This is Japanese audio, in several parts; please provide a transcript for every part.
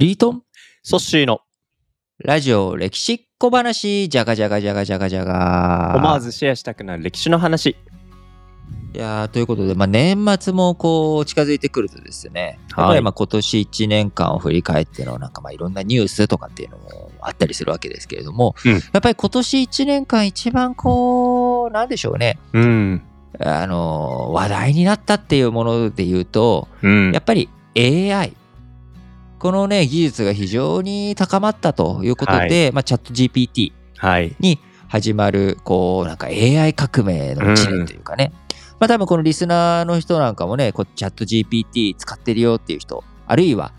リートン？ソッシーのラジオ歴史小話、じゃがじゃがじゃがじゃがじゃが。思わずシェアしたくなる歴史の話。いやーということで、まあ、年末もこう近づいてくるとですね、はいやっぱりまあ今年1年間を振り返ってのなんかまあいろんなニュースとかっていうのもあったりするわけですけれども、うんやっぱり今年1年間一番こう、なんでしょうね、うん。あのー話題になったっていうもので言うと、うんやっぱり AI。このね、技術が非常に高まったということで、はまあ、チャット GPT はい。に始まる、こう、なんか AI 革命の一年というかね。まあ多分このリスナーの人なんかもね、こうチャット GPT 使ってるよっていう人、あるいは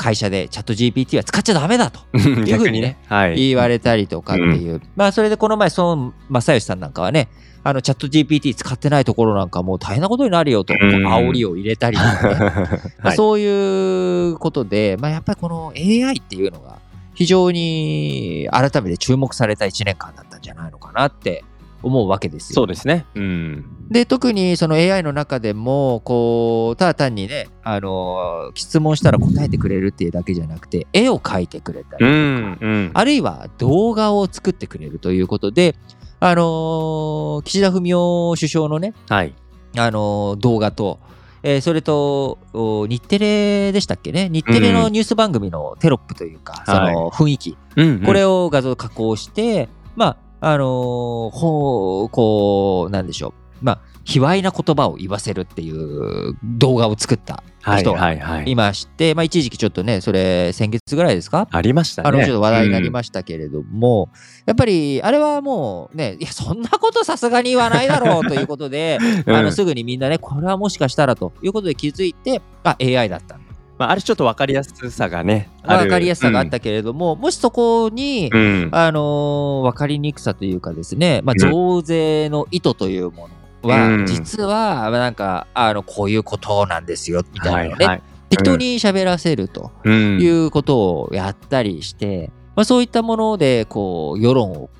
会社でチャット GPT は使っちゃダメだと 逆にね。はい。言われたりとかっていう。まあそれでこの前、孫正義さんなんかはね、あのチャット GPT 使ってないところなんかもう大変なことになるよと、煽りを入れたりとかね。そういうことで、まあ、やっぱりこの AI っていうのが非常に改めて注目された1年間だったんじゃないのかなって思うわけですよ。そうですね。うん。で特にその AI の中でもこうただ単にねあの質問したら答えてくれるっていうだけじゃなくて絵を描いてくれたりとか、うん。うん。あるいは動画を作ってくれるということで、あの岸田文雄首相のねはい。あの動画と、えーそれとお日テレでしたっけね？日テレのニュース番組のテロップというか、その雰囲気、うん。これを画像加工して、まああのーほうこうなんでしょうまあ卑猥な言葉を言わせるっていう動画を作ったはい。人はい。まして、まあ、一時期ちょっとねそれ先月ぐらいですか？ありましたね。あのちょっと話題になりましたけれども、やっぱりあれはもうね、いや、そんなことさすがに言わないだろうということで、うんあのすぐにみんなね、これはもしかしたらということで気づいて、あ AI だったんだ。まあ、あれちょっと分かりやすさがね。分かりやすさがあったけれども、もしそこに、うん。うん。あのー分かりにくさというかですね、まあ、うん増税の意図というものは、うん実はなんかあのこういうことなんですよみたいなね。適当に喋らせると。うん。いうことをやったりして、まあ、そういったものでこう世論を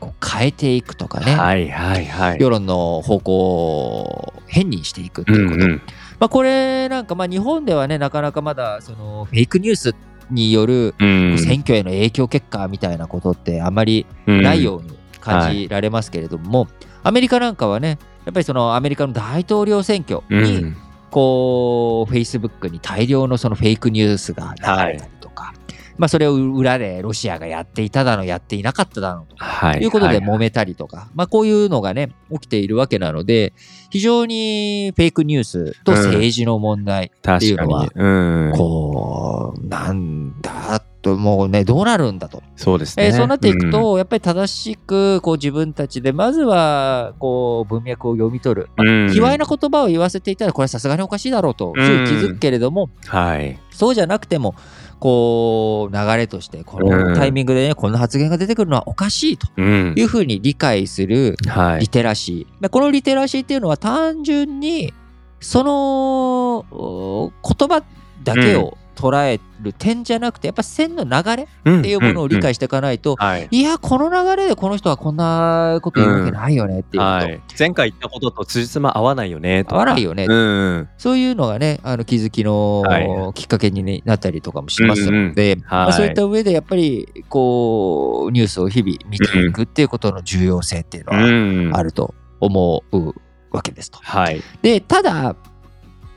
こう変えていくとかね、はい。はい。はい。世論の方向を変にしていくっていうこと、うん。まあ、これなんかまあ日本ではねなかなかまだそのフェイクニュースによるうん。選挙への影響結果みたいなことってあまりないように感じられますけれども、アメリカなんかはねやっぱりそのアメリカの大統領選挙うん。に、うん。こう、Facebook に大量のそのフェイクニュースが流れたりとか、まあそれを裏でロシアがやっていただの、やっていなかっただのとい。いうことではい揉めたりとか、まあこういうのがね、起きているわけなので、非常にフェイクニュースと政治の問題、っていうのは確かに。うん。こう、なんだと、もうね、どうなるんだと。そうですね。えーそうなっていくと、やっぱり正しくこう自分たちでまずはこう文脈を読み取る、まあうん、卑猥な言葉を言わせていたらこれはさすがにおかしいだろうとすぐ気づくけれども、はい。そうじゃなくてもこう流れとしてこのタイミングでね、こんな発言が出てくるのはおかしいとうんい。うふうに理解するはいリ。テラシー、でこのリテラシーっていうのは単純にそのお言葉だけを捉える点じゃなくてやっぱ線の流れっっていうものを理解していかないと、はい。いやこの流れでこの人はこんなこと言うわけないよねっていうこと、はい。前回言ったことと辻褄合わないよねとか。合わないよねうん。そういうのがね、あの気づきのはきっかけにねなったりとかもしますので、まあはいそういった上でやっぱりこうニュースを日々見ていくっていうことの重要性っていうのはうん。あると思うわけですと。はい。で、ただ、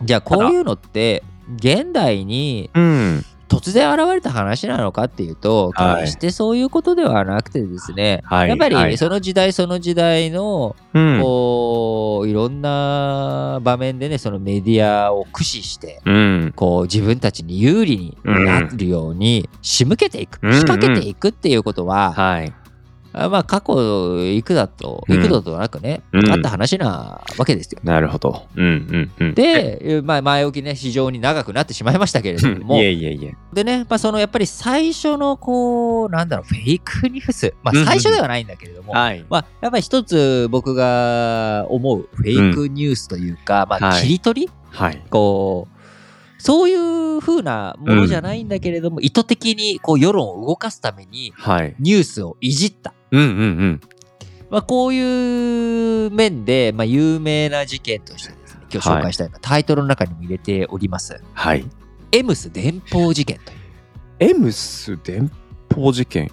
じゃあこういうのって現代にうん。突然現れた話なのかっていうと、はい決してそういうことではなくてですね、はいやっぱはいりその時代その時代のうん。こういろんな場面でねそのメディアを駆使してうん。こう自分たちに有利になるように仕向けていく、うん仕掛けていくっていうことは、はい。あまあ過去幾だとうん幾度となくね、うんあった話なわけですよ。なるほど。うんうんうん。で、まあ、前置きね非常に長くなってしまいましたけれどもいえいえいえ。でね、まあ、そのやっぱり最初のこうなんだろうフェイクニュースまあうんうん最初ではないんだけれども、はい。まあ、やっぱり一つ僕が思うフェイクニュースというか、まあ、はい切り取り、はい。こうそういう風なものじゃないんだけれども、意図的にこう世論を動かすためにはい。ニュースをいじった、うんうんうん。まあ、こういう面で、まあ、有名な事件としてですね今日紹介したいのはタイトルの中にも入れております、はい。エムス電報事件というエムス電報事件。い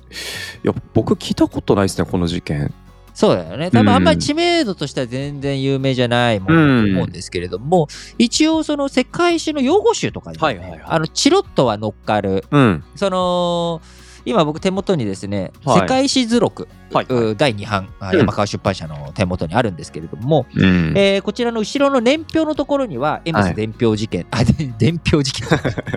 や、僕聞いたことないですね、この事件。そうだよね。多分あんまり知名度としては全然有名じゃないものだと思うんですけれども、一応その世界史の用語集とかに、ねはいはいはいあのチロッとは乗っかる、うん。その、今僕手元にですね、はい世界史図録、はい、はい。う第2版、あうん山川出版社の手元にあるんですけれども、うん。えーこちらの後ろの年表のところには、エムスはい伝票事件、あ、で伝票事件、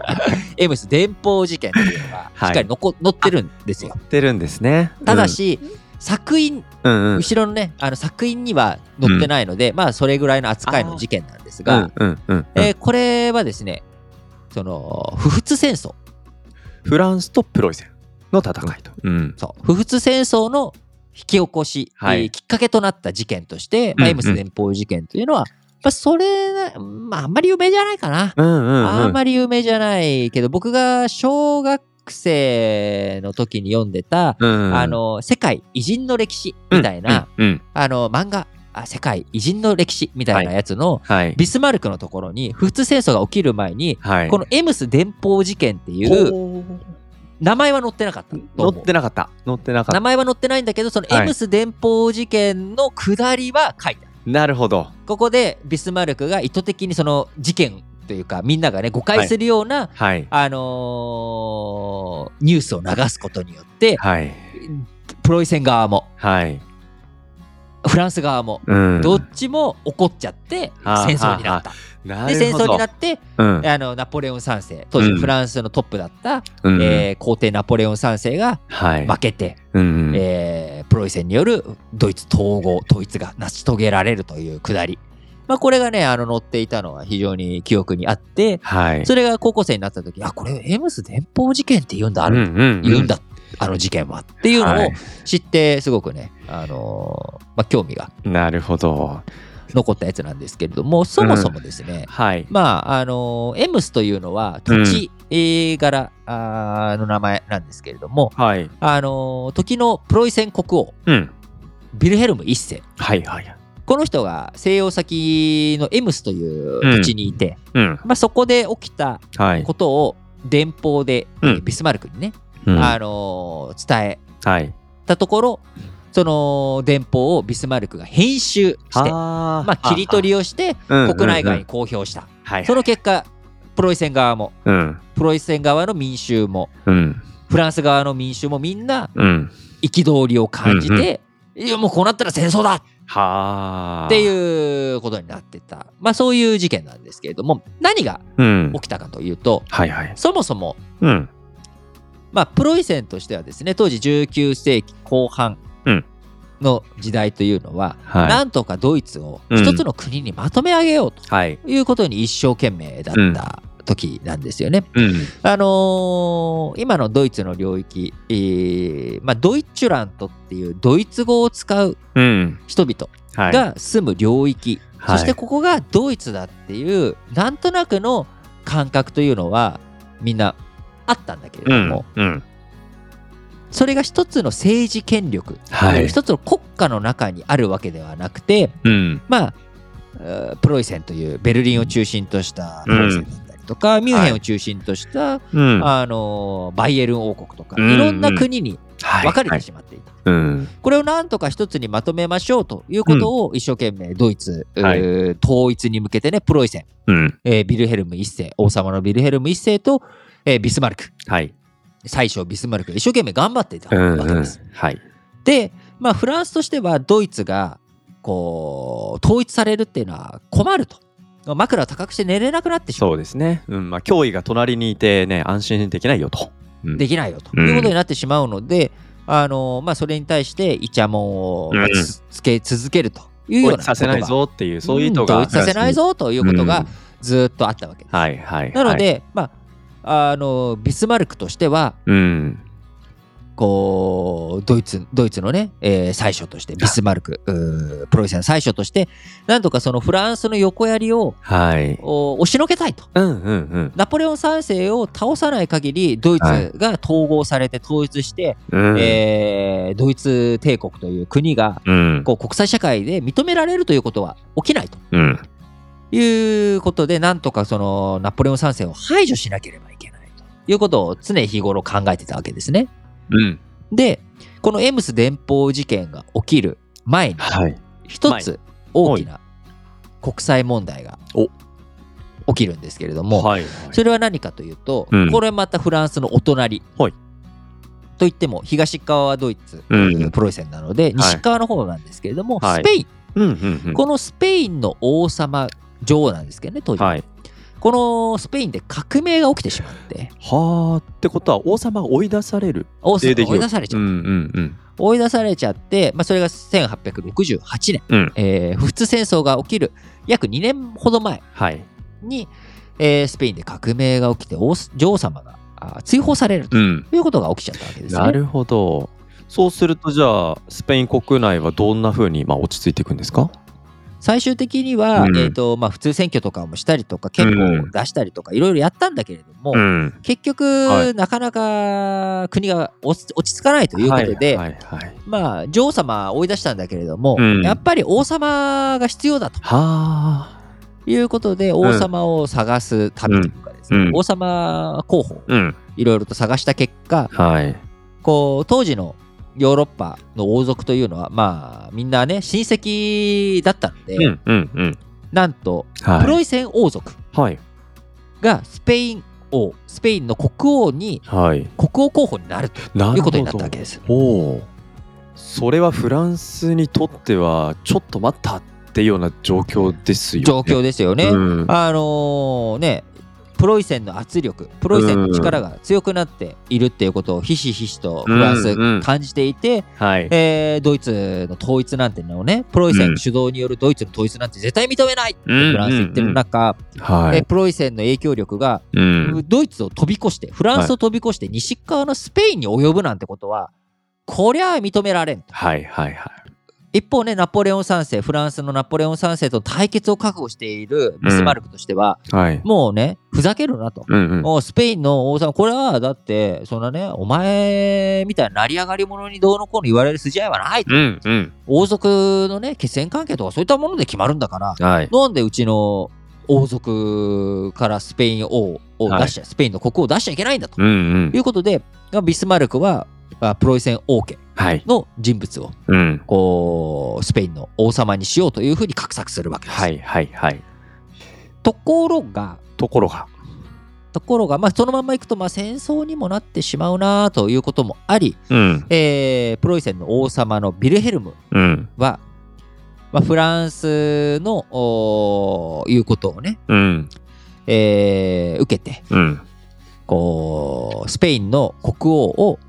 エムス伝報事件っていうのがしっかりのこ、載ってるんですよや。ってるんですね。ただし、作品、うん、うんうん。後ろのね、あの作品には載ってないので、まあ、それぐらいの扱いの事件なんですが、うんうんうん、えーこれはですね、その、不仏戦争。フランスとプロイセンの戦いと。うん。そう。不仏戦争の引き起こし、はいえーきっかけとなった事件として、まあうんうんエムス連邦事件というのは、まあ、それ、まあ、あんまり有名じゃないかな。うんうんうん。あんまり有名じゃないけど、僕が小学生の時に読んでた、うん、あの、世界偉人の歴史みたいな、うん、うん。あの、漫画、あ世界偉人の歴史みたいなやつの、はい。ビスマルクのところに、不仏戦争が起きる前に、はい。このエムス伝報事件っていう名前は載ってなかったと乗思うってなかった。乗ってなかった。名前は載ってないんだけど、そのはいエムス伝報事件の下りは書いてある。なるほど。ここでビスマルクが意図的にその事件というか、みんながね、誤解するような、はい。あのーニュースを流すことによって、はい。プロイセン側も、はい。フランス側も、うん。どっちも怒っちゃって、はあ戦争になった。なで、戦争になっって、うん。あのナポレオン3世、当時うんフランスのトップだった、うんえー皇帝ナポレオン3世がはい。負けて、うん。えープロイセンによるドイツ統合、統一が成し遂げられるというくだり。まあ、これがね、あの、載っていたのは非常に記憶にあって、はい。それが高校生になった時、あ、これエムス伝報事件って言うんだ、ある、うんうん言うんだ、あの事件はっていうのをはい知って、すごくね、あのーまあ、興味がなるほど。残ったやつなんですけれども、そもそもですね、はい。まあ、あのーエムスというのは土地、えー柄の名前なんですけれども、はい。あのー時のプロイセン国王、うん。ビルヘルム一世。はいはい。この人が西洋先のエムスという土地にいて、うん。まあ、そこで起きたはい。ことを電報で、うんえービスマルクにね、うんあのー伝えはい。たところその電報をビスマルクが編集してあまあ、切り取りをしてり国内外に公表した、はい。その結果プロイセン側もうん。プロイセン側の民衆もうん。フランス側の民衆もみんなうん。憤りを感じて、いやもうこうなったら戦争だはあ。っていうことになってた、まあ、そういう事件なんですけれども何がうん起。きたかというとはいはい。そもそも、うん。まあ、プロイセンとしてはですね当時19世紀後半うんの時代というのは、はい。なんとかドイツをうん一つの国にまとめ上げようとはい。いうことに一生懸命だった時なんですよね。うん。あのー今のドイツの領域、えーまあ、ドイッチュラントっていうドイツ語を使ううん。人々はい。が住む領域、はいそしてここがドイツだっていうなんとなくの感覚というのはみんなあったんだけれうんども、。うん。それが一つの政治権力、はい一つの国家の中にあるわけではなくてうん。まあえープロイセンというベルリンを中心としたプロイセンだったりとか、ミュンヘンを中心とした、うん。あのーバイエルン王国とか、うんいろんな国にはい分かれてしまっていた。うん。これをなんとか一つにまとめましょうということを一生懸命ドイツ、はいえー統一に向けてね、プロイセン、うん。えービルヘルム一世、王様のビルヘルム一世と、えービスマルク、はい。最初ビスマルクが一生懸命頑張っていたうん。うんわけです。はい。で、まあ、フランスとしてはドイツがこう統一されるっていうのは困ると。枕を高くして寝れなくなってしまう。そうですね。うん。まあ、脅威が隣にいてね、安心できないよと。うんできないよとうんいうことになってしまうので、あのまあ、それに対してイチャモンをつつけ続けるというような統一させないぞっていう、そういう意図が。ん統一させないぞということがうんずっとあったわけです。はいはい。なの、で、まあ、あのビスマルクとしてはうん。こうドイツドイツのね、えー最初としてビスマルクプロイセン最初としてなんとかそのフランスの横槍をはい。お押しのけたいと。うんうんうん。ナポレオン3世を倒さない限りドイツが統合されて統一して、うん。えードイツ帝国という国がうん。こう国際社会で認められるということは起きないとうん。いうことでなんとかそのナポレオン3世を排除しなければいうことを常日頃考えてたわけですね。うん。で、このエムス電報事件が起きる前に、はい。一つ大きな国際問題が起きるんですけれども、はい。それは何かというと、うんこれまたフランスのお隣、はいといっても東側はドイツ、うんプロイセンなので、西側の方なんですけれども、はいスペイン。このスペインの王様女王なんですけどね当時、はい。このスペインで革命が起きてしまってはあってことは王様が追い出される。王様が追い出されちゃう、うんうんうん。追い出されちゃって、まあ、それが1868年、うんえー不仏戦争が起きる約2年ほど前はい。に、えースペインで革命が起きて王女王様があ追放されるとうん。いうことが起きちゃったわけですね。なるほど。そうするとじゃあスペイン国内はどんな風にまあ落ち着いていくんですか？最終的には、うんえーとまあ、普通選挙とかもしたりとか憲法を出したりとかいろいろやったんだけれども、ん。結局、はいなかなか国が落ち着かないということで、はいはいはい。まあ、女王様追い出したんだけれども、うんやっぱり王様が必要だとはあ。いうことで、王様を探す旅というかですね、うん王様候補うん。いろいろと探した結果、はい。こう当時のヨーロッパの王族というのは、まあ、みんなね、親戚だったので、うんうんうん。なんと、はい。プロイセン王族はい。がスペイン王、スペインの国王に、はい。国王候補になると。いうことになったわけです。おお。それはフランスにとってはちょっと待ったっていうような状況ですよね。状況ですよね。うんあのーね、プロイセンの圧力、プロイセンの力が強くなっているっていうことをひしひしとフランスうんうん感じていて、はい。えードイツの統一なんてのをね、プロイセうんン主導によるドイツの統一なんて絶対認めないってうんフランス言ってる中、はい。えプロイセンの影響力がうん。ドイツを飛び越して、フランスを飛び越して西側のスペインに及ぶなんてことは、こりゃ認められんと。はいはいはい。一方ね、ナポレオン3世、フランスのナポレオン3世と対決を覚悟しているビスマルクとしては、はい。もうね、ふざけるなと。うんうん。もうスペインの王様、これはだって、そんなね、お前みたいな成り上がり者にどうのこうの言われる筋合いはないと。うんうん。王族のね、血縁関係とかそういったもので決まるんだから、はい。なんでうちの王族からスペイン王を出しちゃ、スペインの国王を出しちゃいけないんだとうんうんい。うことで、ビスマルクはあプロイセン王家はい。の人物をうん。こうスペインの王様にしようというふうに画策するわけです。はいはいはい。ところが、ところが。ところが、まあ、そのままいくと、まあ、戦争にもなってしまうなということもあり、うん。えープロイセンの王様のビルヘルムうん。は、まあ、フランスのおーいうことをね、うん。えー受けて、うん。こう、スペインの国王を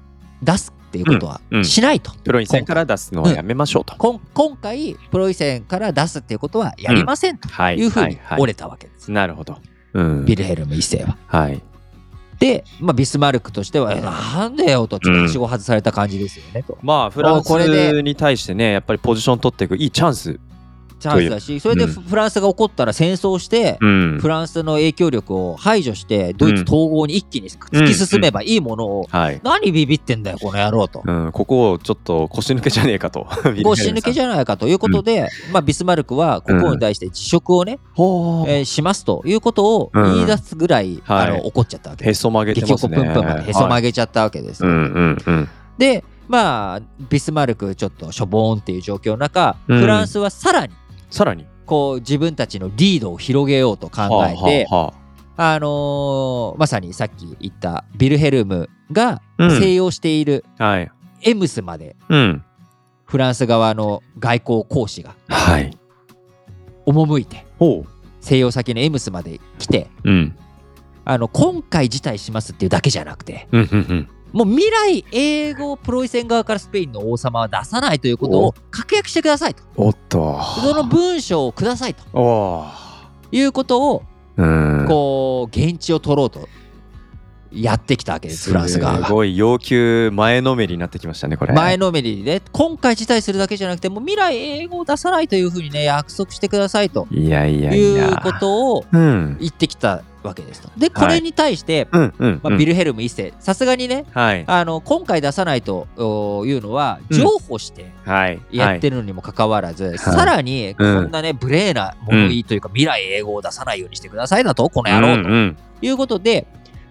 出すっていうことはうんうんしないと。プロイセンから出すのはやめましょうと。こん今回、プロイセンから出すっていうことはやりませんとはい。いうふうに折れたわけです。なるほど。うん。ビルヘルム一世は。はい。で、まあ、ビスマルクとしては、えなんでよと、ちょっとはしご外された感じですよねと。まあ、フランスに対してね、やっぱりポジション取っていくいいチャンス。チャンスだし、それでうんフフランスが起こったら戦争して、うんフランスの影響力を排除して、ドイツ統合に一気に突き進めばいいものを、はい。何ビビってんだよ、この野郎と。うん、ここをちょっと腰抜けじゃねえかと。腰抜けじゃゃないかということで、まあ、ビスマルクは国王に対して辞職をね、ほえーしますということをうん言い出すぐらい、はいあの怒っちゃったわけです。へそ曲げて激ますね。怒プンプンまでへそ曲げ。げちゃったわけです。うんうんうん。で、まあ、ビスマルクちょっとしょぼーんっていう状況の中、うんフランスはさらにさらにこう自分たちのリードを広げようと考えて、はあはあのーまさにさっき言ったビルヘルムが静養しているはい。エムスまでうん。フランス側の外交公使がはい。赴いてほ静養先のエムスまで来てう。うん。あの今回辞退しますっていうだけじゃなくてうんうんうん。もう未来英語プロイセン側からスペインの王様は出さないということを確約してくださいとおっと。その文章をくださいとおいうことをうん。こう現地を取ろうとやってきたわけですフランス側がす。ごい要求前のめりになってきましたね、これ。前のめりで、今回辞退するだけじゃなくて、もう未来英語を出さないというふうにね、約束してくださいといやいやい。うことをうん。言ってきたわけですと。で、これに対して、うんうん。まあ、ビルヘルム一世、さすがにね、はい。あの今回出さないとおいうのは、うん譲歩してはい。やってるのにもかかわらず、いさらにこんなね、無礼な物言いというか、未来英語を出さないようにしてくださいだと、この野郎とうんうんいうことで、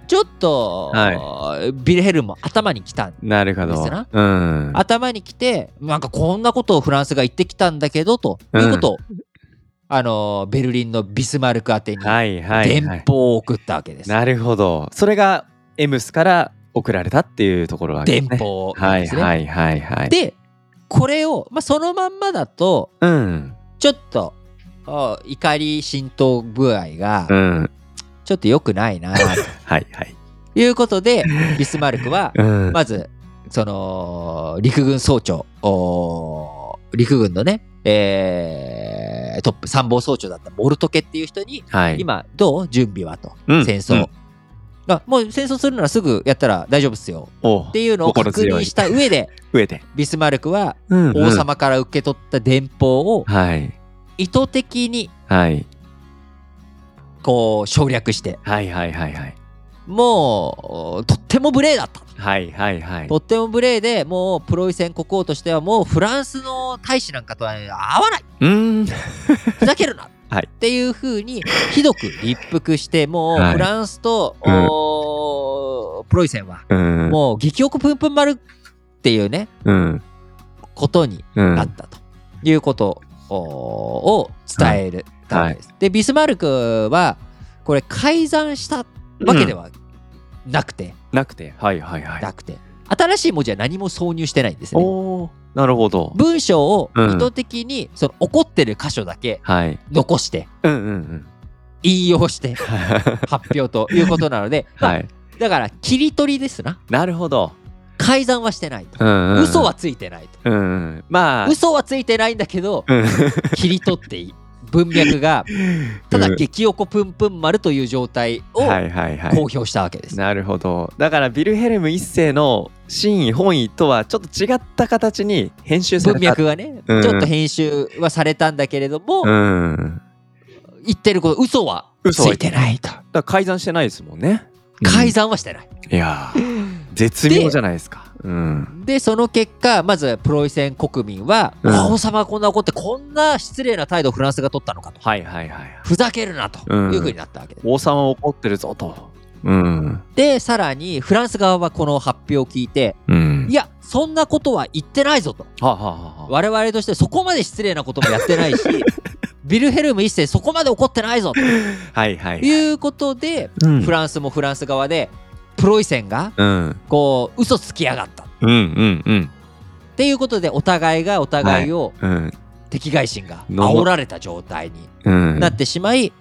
ちょっと、ビルヘルムも頭に来たんなるほどですな。うん。頭に来てなんかこんなことをフランスが言ってきたんだけどということを、あのベルリンのビスマルク宛てにはいはい、電はい。報を送ったわけです。なるほど。それがエムスから送られたっていうところは、電。報なはいんですね。はいはいはい。でこれを、まあ、そのまんまだとうん。ちょっとあ怒り浸透具合がうん。ちょっと良くないなと はいはい。いうことでビスマルクはうん。まずその陸軍総長陸軍のね、えートップ参謀総長だったモルトケっていう人にはい。今どう準備はとうん戦争、うんあもう戦争するならすぐやったら大丈夫っすよおっていうのを確認した上で 上で。ビスマルクはうん王。様から受け取った電報をはい。意図的にはい。こう省略してはいはいはいはい。もうとっても無礼だったはいはいはいと。っても無礼でもうプロイセン国王としてはもうフランスの大使なんかとは合わないうーん。ふざけるな はいっていうふうにひどく立腹してもうはいフランスと、うんおープロイセンはうん。もう激おこぷんぷん丸っていうねうん。ことにうん。なったということおを伝えるたわけです。でビスマルクはこれ改ざんしたわけではなくて、なくて。はいはいはい。なくて新しい文字は何も挿入してないんですね。おーなるほど。文章をうん意図的にその怒ってる箇所だけはい。残してうんうんうん。引用して 発表ということなので、まあはい。だから切り取りですななるほど。改ざんはしてないと、うんうんうん。嘘はついてないとうんうん。まあ。嘘はついてないんだけどうん。切り取っていい文脈が ただ激おこぷんぷん丸という状態を。公表したわけです。なるほど。だからビルヘルム一世の真意本意とはちょっと違った形に編集され文た。脈がね、うんちょっと編集はされたんだけれども、うん。言ってること嘘はついてないとだから改ざんしてないですもんね。改ざんはしてない。いやー絶妙じゃないですか。うん。でその結果まずプロイセン国民は、うん王様がこんな怒ってこんな失礼な態度をフランスが取ったのかとはいはいはい。ふざけるなとうんいうふうになったわけです。王様は怒ってるぞと。うん。でさらにフランス側はこの発表を聞いてうん。いやそんなことは言ってないぞとはあ、はあ我々としてそこまで失礼なこともやってないし ビルヘルム一世そこまで怒ってないぞとはいはい。いうことでうんフランスもフランス側でプロイセンがうん。こう嘘つきやがったっうんうんうん。ていうことでお互いがお互いをうん。敵外心がの煽られた状態にうん。なってしまい、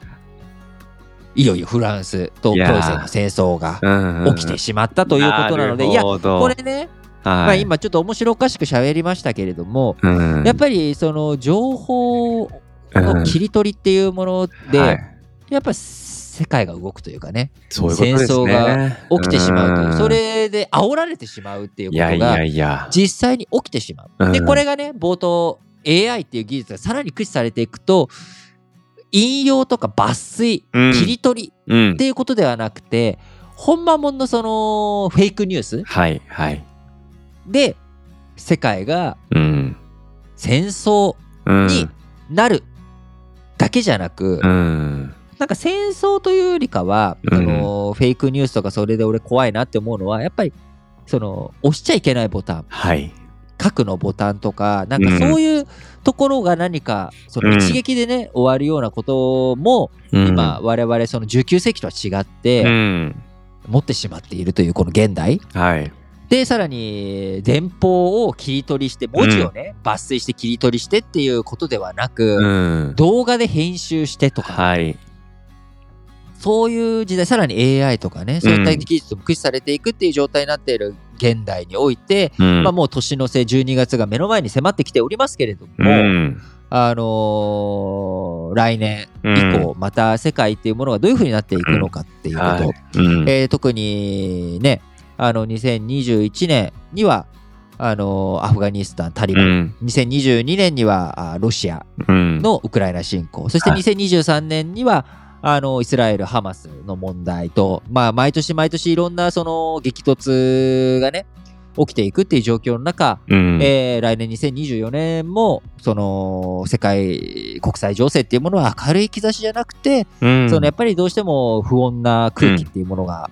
いよいよフランスとプロイセンの戦争がうん起きてしまったということなので、いや、ここれね、はい、まあ、今ちょっと面白おかしく喋りましたけれども、うん、やっぱりその情報の切り取りっていうもので、はいやっぱ世界が動くというかね、ね戦争が起きてしまうという、んそれで煽られてしまうっていうこといやいやがいや。実際に起きてしまう。で、うんこれがね、冒頭 AI っていう技術がさらに駆使されていくと、引用とか抜粋、うん切り取りうんっていうことではなくて、ほんまもんのそのフェイクニュースはいはい。で世界がうん。戦争うん。になるだけじゃなく、うん。なんか戦争というよりかは、うんあのフェイクニュースとかそれで俺怖いなって思うのはやっぱりその押しちゃいけないボタンはい。核のボタンとかなんかそういうところが何かそのうん一撃でね、終わるようなことも今我々その19世紀とは違っうてん。持ってしまっているというこの現代はい。でさらに電報を切り取りして文字をね、抜粋して切り取りしてっていうことではなく、うん。動画で編集してとか、はい。そういう時代さらに AI とかねそういった技術も駆使されていくっていう状態になっている現代において、うん。まあ、もう年の瀬12月が目の前に迫ってきておりますけれども、うん。あのー来年以降、また世界っていうものがどういうふうになっていくのかっていうこと、はい。うん。えー特にねあの2021年にはあのーアフガニスタンタリバン、うん。2022年にはあロシアうん。のウクライナ侵攻。そしてはい。2023年にはあのイスラエル・ハマスの問題と、まあ、毎年毎年いろんなその激突がね起きていくっていう状況の中、うん。えー来年2024年もその世界国際情勢っていうものは明るい兆しじゃなくて、うんそのやっぱりどうしても不穏な空気っていうものが、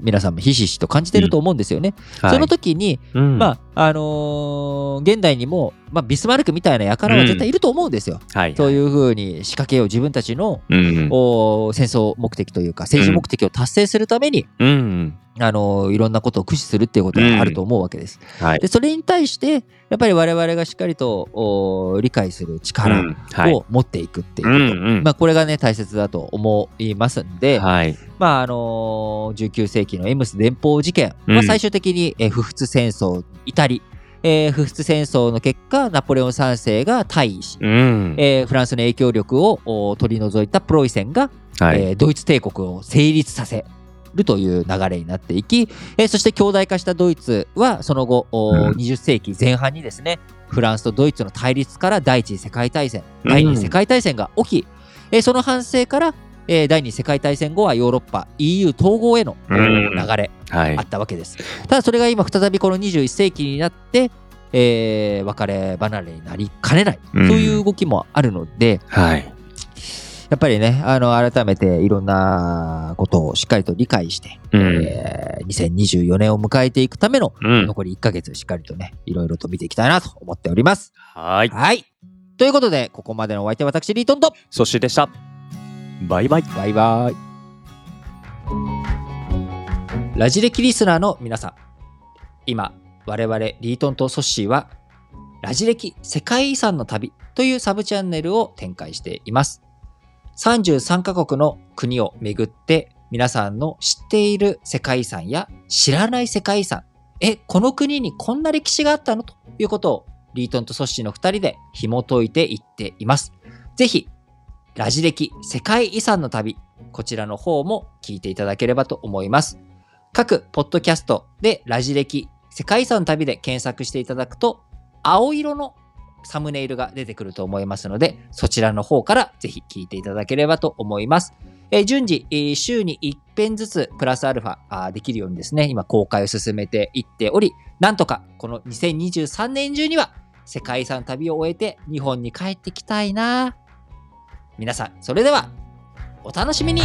皆さんもひしひしと感じてると思うんですよね。はいその時に、うんまあ、あのー現代にも、まあ、ビスマルクみたいな輩は絶対いると思うんですよ。はい。そういうふうに仕掛けを自分たちの、うん。お戦争目的というか、政治目的を達成するために、うん。あのーいろんなことを駆使するっていうことがあると思うわけです。はい。で、それに対して、やっぱり我々がしっかりとお理解する力うんはい。を持っていくっていううこと。んうん。まあ、これがね、大切だと思いますんで、はい。まああのー19世紀のエムス連邦事件はうん最終的に、えー不仏戦争に至り、えー不仏戦争の結果ナポレオン3世が退位し、うん。えーフランスの影響力をお取り除いたプロイセンが、はい。えードイツ帝国を成立させるという流れになっていき、えーそして強大化したドイツはその後、おうん20世紀前半にですねフランスとドイツの対立から第一次世界大戦第二次世界大戦が起き、えーその反省から、えー第二次世界大戦後はヨーロッパ EU 統合への流れはいあ。ったわけです。ただそれが今再びこの21世紀になって、えー別れ離れになりかねない、うんそういう動きもあるのではい。やっぱりねあの改めていろんなことをしっかりと理解して、うん。えー2024年を迎えていくためのうん。残り1ヶ月しっかりとねいろいろと見ていきたいなと思っております。はい。はいということでここまでのお相手は私リートンとそしてでした。バイバイ。バイバイ。ラジレキリスナーの皆さん、今、我々リートンとソッシーは、ラジレキ世界遺産の旅というサブチャンネルを展開しています。33カ国の国を巡って、皆さんの知っている世界遺産や知らない世界遺産、え、この国にこんな歴史があったのということを、リートンとソッシーの2人で紐解いていっています。ぜひ、ラジ歴世界遺産の旅、こちらの方も聞いていただければと思います。各ポッドキャストでラジ歴世界遺産の旅で検索していただくと、青色のサムネイルが出てくると思いますので、そちらの方からぜひ聞いていただければと思います。えー順次、えー週に1編ずつプラスアルファあできるようにですね、今公開を進めていっており、なんとかこの2023年中には世界遺産旅を終えて日本に帰ってきたいな皆さん、それでは、お楽しみに